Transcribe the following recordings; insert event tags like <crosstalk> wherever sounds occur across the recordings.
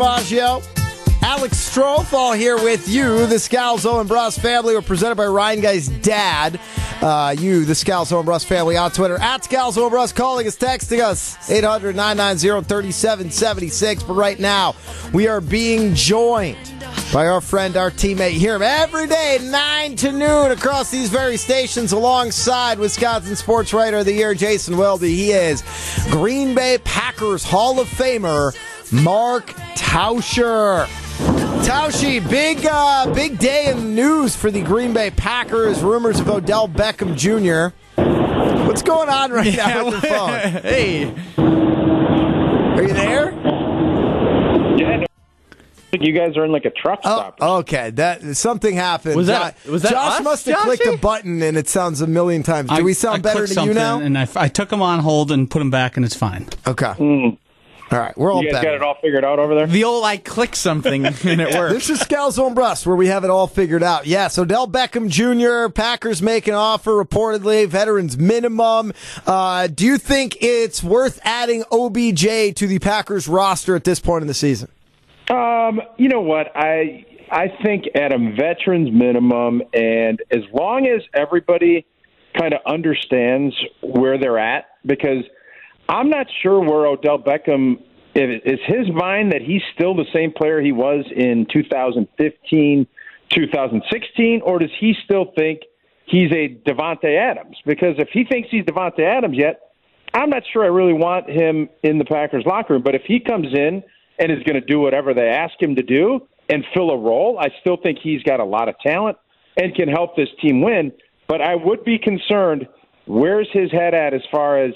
DiMaggio, Alex Strofe, all here with you. The Scalzo and Brust family were presented by Ryan Guy's dad. Uh, you, the Scalzo and Brust family, on Twitter at Scalzo and Brust, calling us, texting us 800 990 3776. But right now, we are being joined by our friend, our teammate. Hear him every day, 9 to noon, across these very stations, alongside Wisconsin Sports Writer of the Year, Jason Welby. He is Green Bay Packers Hall of Famer, Mark Tauscher. Tauschi, big uh, big day in the news for the Green Bay Packers. Rumors of Odell Beckham Jr. What's going on right yeah, now with your phone? <laughs> hey, are you there? Yeah. You guys are in like a truck stop. Oh, okay, that something happened. Was that was that Josh us, must have Joshy? clicked a button and it sounds a million times. Do I- we sound I better clicked to you now? And I, I took him on hold and put him back, and it's fine. Okay. All right, we're all You guys better. got it all figured out over there? The old I click something <laughs> and it works. This is Scalzo and Brust, where we have it all figured out. Yes, Odell Beckham Jr., Packers make an offer, reportedly, veterans minimum. Uh, do you think it's worth adding OBJ to the Packers roster at this point in the season? Um, you know what? I I think at a veterans minimum, and as long as everybody kind of understands where they're at, because I'm not sure where Odell Beckham is his mind that he's still the same player he was in 2015, 2016, or does he still think he's a Davante Adams? Because if he thinks he's Davante Adams yet, I'm not sure I really want him in the Packers locker room. But if he comes in and is going to do whatever they ask him to do and fill a role, I still think he's got a lot of talent and can help this team win. But I would be concerned where's his head at as far as,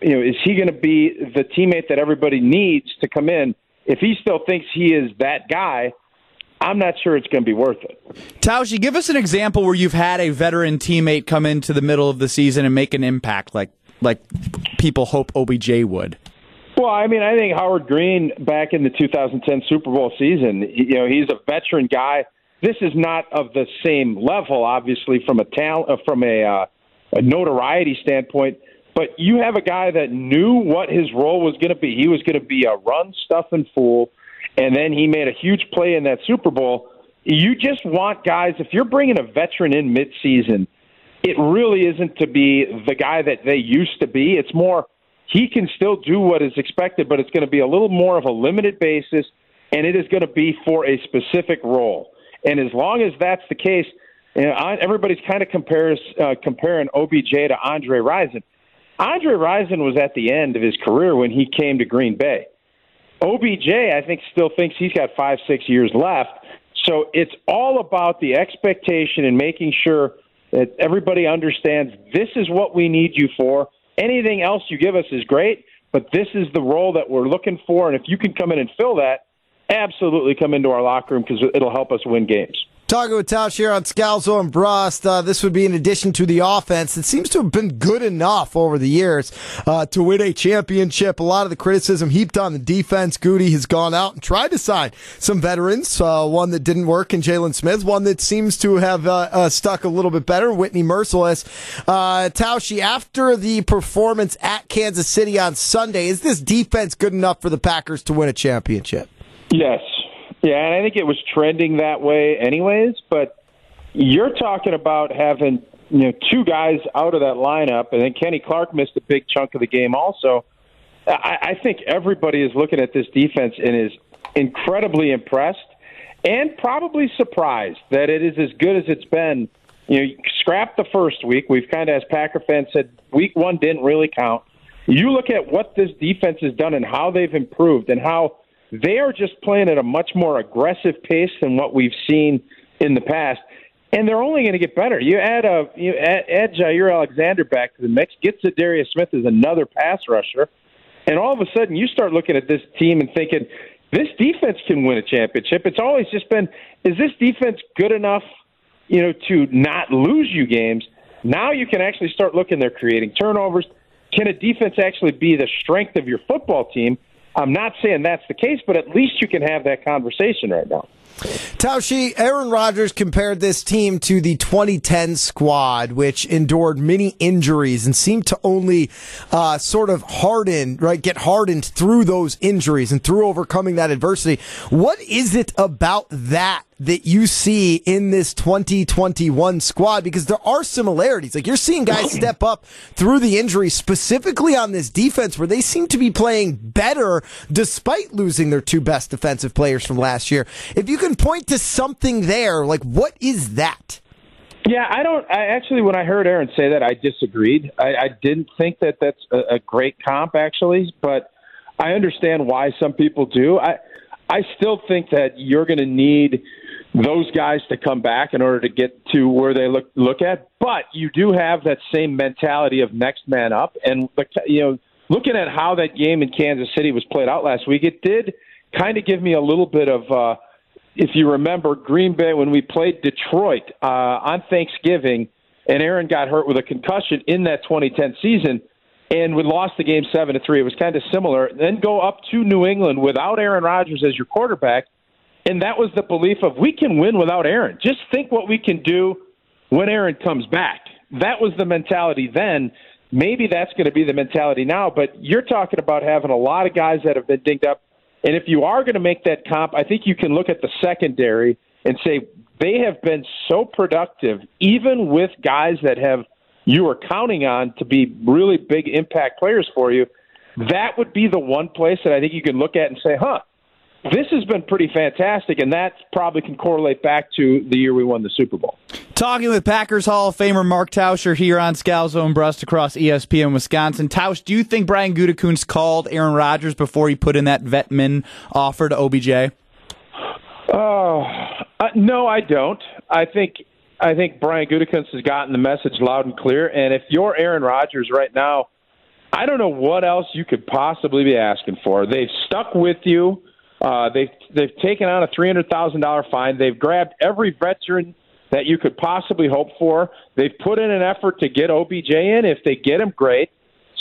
you know, is he going to be the teammate that everybody needs to come in? If he still thinks he is that guy, I'm not sure it's going to be worth it. Taushi, give us an example where you've had a veteran teammate come into the middle of the season and make an impact, like like people hope OBJ would. Well, I mean, I think Howard Green back in the 2010 Super Bowl season, you know, he's a veteran guy. This is not of the same level, obviously, from a talent, uh, from a, uh, a notoriety standpoint. But you have a guy that knew what his role was going to be. He was going to be a run, stuff, and fool, and then he made a huge play in that Super Bowl. You just want guys. If you're bringing a veteran in midseason, it really isn't to be the guy that they used to be. It's more he can still do what is expected, but it's going to be a little more of a limited basis, and it is going to be for a specific role. And as long as that's the case, you know, everybody's kind of compares uh, comparing OBJ to Andre Rison. Andre Rison was at the end of his career when he came to Green Bay. OBJ, I think, still thinks he's got five, six years left. So it's all about the expectation and making sure that everybody understands this is what we need you for. Anything else you give us is great, but this is the role that we're looking for. And if you can come in and fill that, absolutely come into our locker room because it'll help us win games. Talking with Tausch here on Scalzo and Brust. Uh, this would be in addition to the offense that seems to have been good enough over the years uh, to win a championship. A lot of the criticism heaped on the defense. Gutey has gone out and tried to sign some veterans. Uh, one that didn't work in Jaylon Smith. One that seems to have uh, uh, stuck a little bit better. Whitney Mercilus. Uh, Tausch, after the performance at Kansas City on Sunday, is this defense good enough for the Packers to win a championship? Yes. Yeah, and I think it was trending that way anyways, but you're talking about having, you know, two guys out of that lineup and then Kenny Clark missed a big chunk of the game also. I, I think everybody is looking at this defense and is incredibly impressed and probably surprised that it is as good as it's been. You know, scrap the first week. We've kind of, as Packer fans said, week one didn't really count. You look at what this defense has done and how they've improved and how they are just playing at a much more aggressive pace than what we've seen in the past, and they're only going to get better. You add a you add, add Jaire Alexander back to the mix, get Darius Smith as another pass rusher, and all of a sudden you start looking at this team and thinking this defense can win a championship. It's always just been is this defense good enough, you know, to not lose you games? Now you can actually start looking. They're creating turnovers. Can a defense actually be the strength of your football team? I'm not saying that's the case, but at least you can have that conversation right now. Taushi, Aaron Rodgers compared this team to the 2010 squad, which endured many injuries and seemed to only uh, sort of harden, right, get hardened through those injuries and through overcoming that adversity. What is it about that that you see in this 2021 squad? Because there are similarities. Like you're seeing guys <clears throat> step up through the injuries, specifically on this defense, where they seem to be playing better despite losing their two best defensive players from last year. If you can point to something there, like what is that? Yeah, I don't. I actually, when I heard Aaron say that, I disagreed. I, I didn't think that that's a, a great comp, actually, but I understand why some people do. I, I still think that you're going to need those guys to come back in order to get to where they look look at. But you do have that same mentality of next man up, and you know, looking at how that game in Kansas City was played out last week, it did kind of give me a little bit of. Uh, if you remember Green Bay when we played Detroit uh, on Thanksgiving, and Aaron got hurt with a concussion in that 2010 season, and we lost the game seven to three. It was kind of similar. Then go up to New England without Aaron Rodgers as your quarterback and that was the belief of we can win without Aaron. Just think what we can do when Aaron comes back. That was the mentality then. Maybe that's going to be the mentality now, but you're talking about having a lot of guys that have been dinged up. And if you are going to make that comp, I think you can look at the secondary and say they have been so productive, even with guys that have you are counting on to be really big impact players for you. That would be the one place that I think you can look at and say, huh, this has been pretty fantastic, and that probably can correlate back to the year we won the Super Bowl. Talking with Packers Hall of Famer Mark Tauscher here on Scalzo and Brust across ESPN Wisconsin. Tausch, do you think Brian Gutekunst called Aaron Rodgers before he put in that vetman offer to OBJ? Oh, uh, no, I don't. I think I think Brian Gutekunst has gotten the message loud and clear. And if you're Aaron Rodgers right now, I don't know what else you could possibly be asking for. They've stuck with you uh, they've they've taken on a three hundred thousand dollar fine. They've grabbed every veteran that you could possibly hope for. They've put in an effort to get OBJ in. If they get him, great.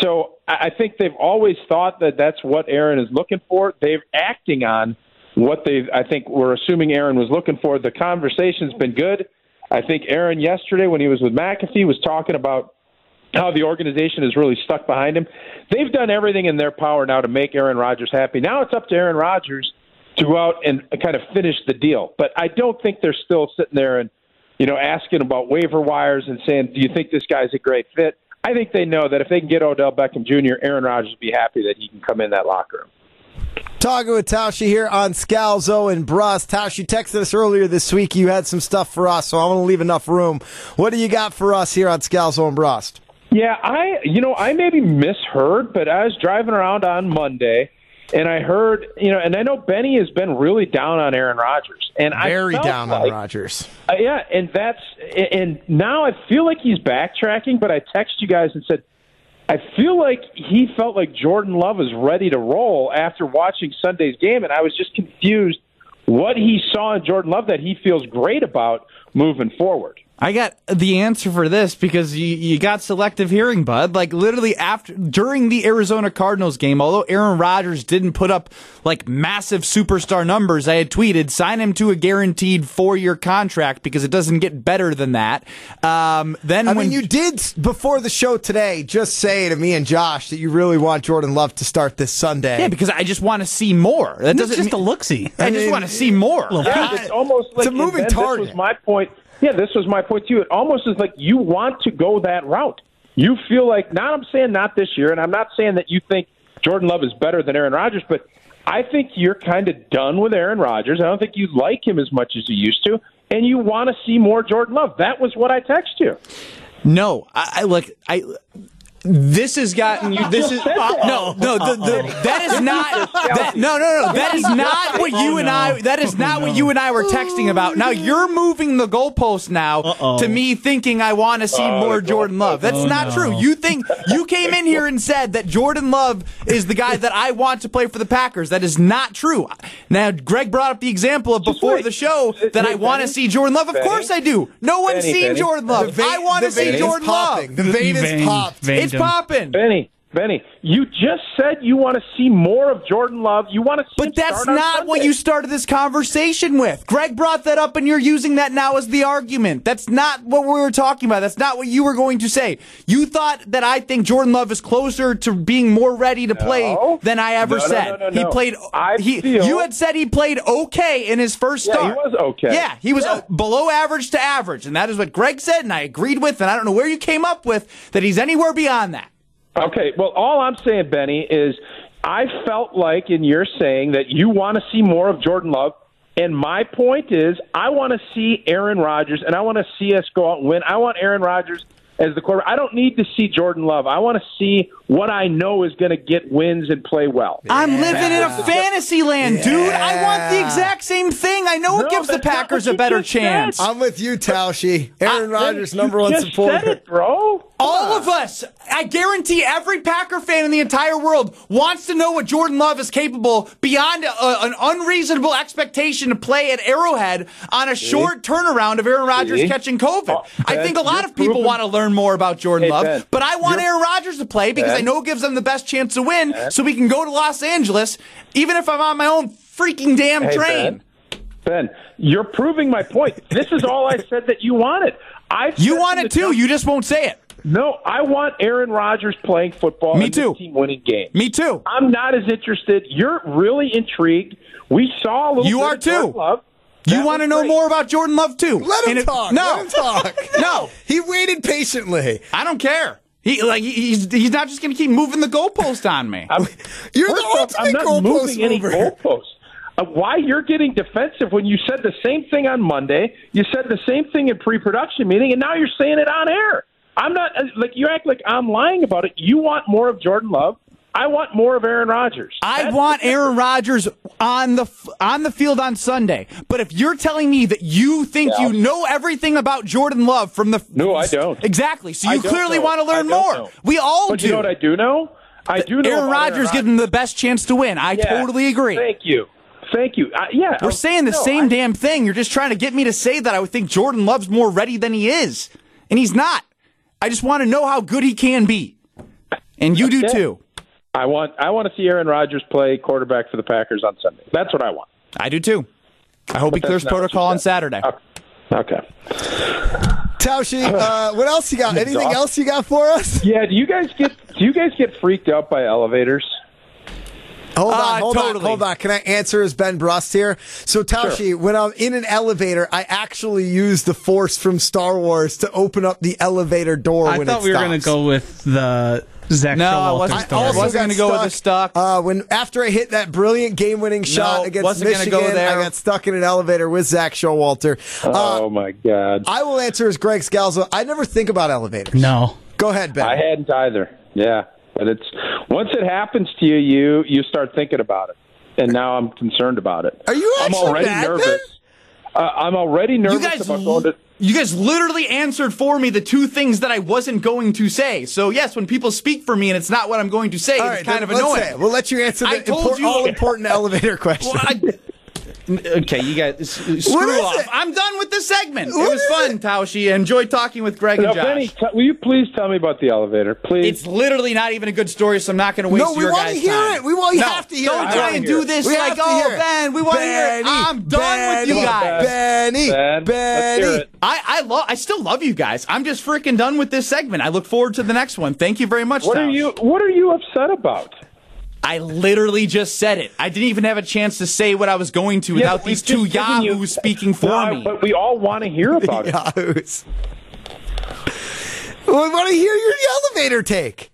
So I think they've always thought that that's what Aaron is looking for. They're acting on what they. I think we're assuming Aaron was looking for. The conversation's been good. I think Aaron yesterday when he was with McAfee was talking about how the organization is really stuck behind him. They've done everything in their power now to make Aaron Rodgers happy. Now it's up to Aaron Rodgers to go out and kind of finish the deal. But I don't think they're still sitting there and you know asking about waiver wires and saying, "Do you think this guy's a great fit?" I think they know that if they can get Odell Beckham Jr., Aaron Rodgers would be happy that he can come in that locker room. Talking with Tausche here on Scalzo and Brust. Tausche texted us earlier this week. You had some stuff for us, so I'm going to leave enough room. What do you got for us here on Scalzo and Brust? Yeah, I you know I maybe misheard, but I was driving around on Monday and I heard you know, and I know Benny has been really down on Aaron Rodgers, and very I down like, on Rodgers. Uh, yeah, and that's and now I feel like he's backtracking, but I text you guys and said. I feel like he felt like Jordan Love is ready to roll after watching Sunday's game, and I was just confused what he saw in Jordan Love that he feels great about moving forward. I got the answer for this because you, you got selective hearing, bud. Like literally after during the Arizona Cardinals game, although Aaron Rodgers didn't put up like massive superstar numbers, I had tweeted sign him to a guaranteed four year contract because it doesn't get better than that. Um, then I when mean, you did before the show today just say to me and Josh that you really want Jordan Love to start this Sunday. yeah, because I just want to see more. That That's doesn't just a mean, look see. I just mean, want to see more. Yeah, it's almost like it's a moving target. This was my point. Yeah, this was my point to you. It almost is like you want to go that route. You feel like not. I'm saying not this year, and I'm not saying that you think Jordan Love is better than Aaron Rodgers, but I think you're kind of done with Aaron Rodgers. I don't think you like him as much as you used to, and you want to see more Jordan Love. That was what I text you. No, I, I look. I this has gotten you. This is uh, no, no. The, the, that is not. That, no, no, no. That is not what you and I. That is not what you and I were texting about. Now you're moving the goalpost now Uh-oh. to me thinking I want to see uh, more Jordan Love. That's Oh, not no. true. You think you came in here and said that Jordan Love is the guy that I want to play for the Packers. That is not true. Now Greg brought up the example of before the show that I want to see Jordan Love. Of course I do. No one's Benny, seen Jordan Love. I want to see Jordan. Love. The vein is Vein- popped. It's popping. Benny, Benny, you just said you want to see more of Jordan Love. You want to see But that's start not what you started this conversation with. Greg brought that up, and you're using that now as the argument. That's not what we were talking about. That's not what you were going to say. You thought that I think Jordan Love is closer to being more ready to play No. than I ever No, said. no, He played. I he, feel- you had said he played okay in his first Yeah, he was okay. Yeah, he was Yeah. below average to average, and that is what Greg said, and I agreed with. And I don't know where you came up with that he's anywhere beyond that. Okay, well, all I'm saying, Benny, is I felt like in your saying that you want to see more of Jordan Love. And my point is, I want to see Aaron Rodgers, and I want to see us go out and win. I want Aaron Rodgers as the quarterback. I don't need to see Jordan Love. I want to see what I know is going to get wins and play well. I'm living in a fantasy land, dude. I want the exact same thing. I know it gives the Packers a better just said. chance. I'm with you, Tauschi. Aaron Rodgers, number one just supporter. Said it, bro. All of us, I guarantee every Packer fan in the entire world wants to know what Jordan Love is capable beyond a, an unreasonable expectation to play at Arrowhead on a short turnaround of Aaron Rodgers See? catching COVID. Oh, I think a lot of people proving- want to learn more about Jordan Hey, Love, Ben, but I want Aaron Rodgers to play because Ben. I know it gives them the best chance to win so we can go to Los Angeles, even if I'm on my own freaking damn Hey, train. Ben, ben, you're proving my point. This is all I said that you wanted. I You want it too, you just won't say it. No, I want Aaron Rodgers playing football. Me and too. Team winning games. Me too. I'm not as interested. You're really intrigued. We saw a little. You bit are of too. Love. You want to know great. more about Jordan Love too? Let him And if- talk. No, Let him talk. <laughs> No. He waited patiently. I don't care. He like he's he's not just going to keep moving the goalpost on me. I'm, You're first the off, ultimate I'm not goalpost moving any mover. goalposts. Uh, why you're getting defensive when you said the same thing on Monday? You said the same thing in pre-production meeting, and now you're saying it on air. I'm not uh, like you act like I'm lying about it. You want more of Jordan Love. I want more of Aaron Rodgers. I That's want Aaron Rodgers on the on the field on Sunday. But if you're telling me that you think Yeah. you know everything about Jordan Love from the No, I don't. exactly, so you clearly know. want to learn more. know. We all But do. you know what I do know? I do know Aaron Rodgers gives him the best chance to win. I Yeah. totally agree. Thank you. Thank you. Uh, yeah, We're uh, saying the no, same I- damn thing. You're just trying to get me to say that I would think Jordan Love's more ready than he is. And he's not. I just want to know how good he can be. And you do Okay. too. I want I want to see Aaron Rodgers play quarterback for the Packers on Sunday. That's what I want. I do too. I hope he clears that's not what you protocol on. Saturday. Okay. Taushi, uh, <sighs> what else you got? Anything else you got for us? Yeah. Do you guys get Do you guys get freaked out by elevators? Hold on, Uh, hold on, hold on. Can I answer as Ben Brust here? So, Taushi, when I'm in an elevator, I actually use the force from Star Wars to open up the elevator door I when thought it we were going to go with the Zak No, I wasn't- story. I also got gonna go with the stuck. Uh, when after I hit that brilliant game-winning shot against wasn't Michigan, go there. I got stuck in an elevator with Zak Showalter. Uh, oh my God. I will answer as Greg Scalzo. I never think about elevators. no. Go ahead, Ben. I hadn't either. Yeah, but it's once it happens to you, you you start thinking about it, and now I'm concerned about it. Are you I'm actually already mad, nervous. Ben? Uh, I'm already nervous You guys, about going to. you guys literally answered for me the two things that I wasn't going to say. So yes, when people speak for me and it's not what I'm going to say, All it's right, kind then of let's annoying. say it. We'll let you answer I the told you- all important <laughs> elevator question. Well, I- okay, you guys, uh, screw off. it? I'm done with this segment. What it was fun, it? Taushi. I enjoyed talking with Greg Now, and Josh. Benny, t- will you please tell me about the elevator, please? it's literally not even a good story, so I'm not going to waste No, we your wanna guys' hear time. it. We want- you no, have to hear it. don't it. I try and do this We like, have to oh, hear it. Ben, we want to hear it. I'm done with you guys. Benny, Ben, Benny. I, I love I still love you guys. I'm just freaking done with this segment. I look forward to the next one. Thank you very much. what are you What are you upset about? I literally just said it. I didn't even have a chance to say what I was going to Yeah, without but these two just given you- yahoos speaking for No, me. But we all want to hear <laughs> about it. Yahoos. we want to hear your elevator take.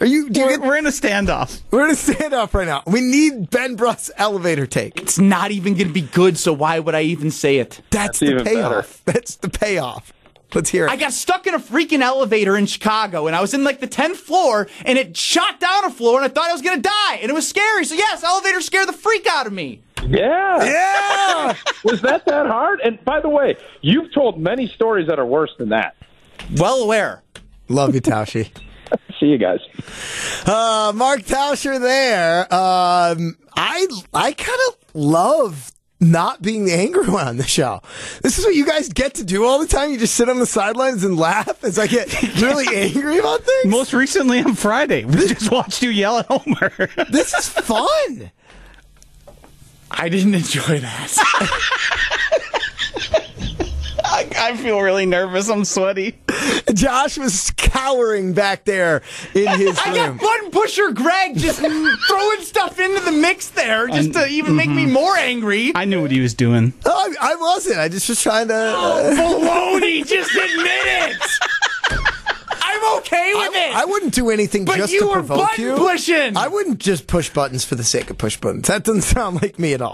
Are you? Do you We're, get, we're in a standoff. we're in a standoff right now. We need Ben Brust's elevator take. it's not even going to be good, so why would I even say it? That's, That's the even payoff. That's the payoff. Let's hear it. I got stuck in a freaking elevator in Chicago, and I was in like the 10th floor, and it shot down a floor, and I thought I was going to die, and it was scary. So, yes, elevator scared the freak out of me. Yeah. yeah. <laughs> Was that that hard? And by the way, you've told many stories that are worse than that. Well aware. Love you, Taushi. <laughs> See you guys. Uh, Mark Tauscher there. Um, I I kind of love not being the angry <laughs> one on the show. This is what you guys get to do all the time. You just sit on the sidelines and laugh as I get <laughs> really angry about things. Most recently on Friday, we just watched you yell at Homer. <laughs> This is fun. I didn't enjoy that. I, I feel really nervous. I'm sweaty. <laughs> Josh was cowering back there in <laughs> his I got room. button pusher Greg just <laughs> throwing stuff into the mix there just to even make me more angry. I knew what he was doing. Oh, I, I wasn't. I just was trying to. uh, Baloney, just admit it. I'm okay with I, it. I wouldn't do anything But just you to were provoke button you. pushing. I wouldn't just push buttons for the sake of push buttons. That doesn't sound like me at all.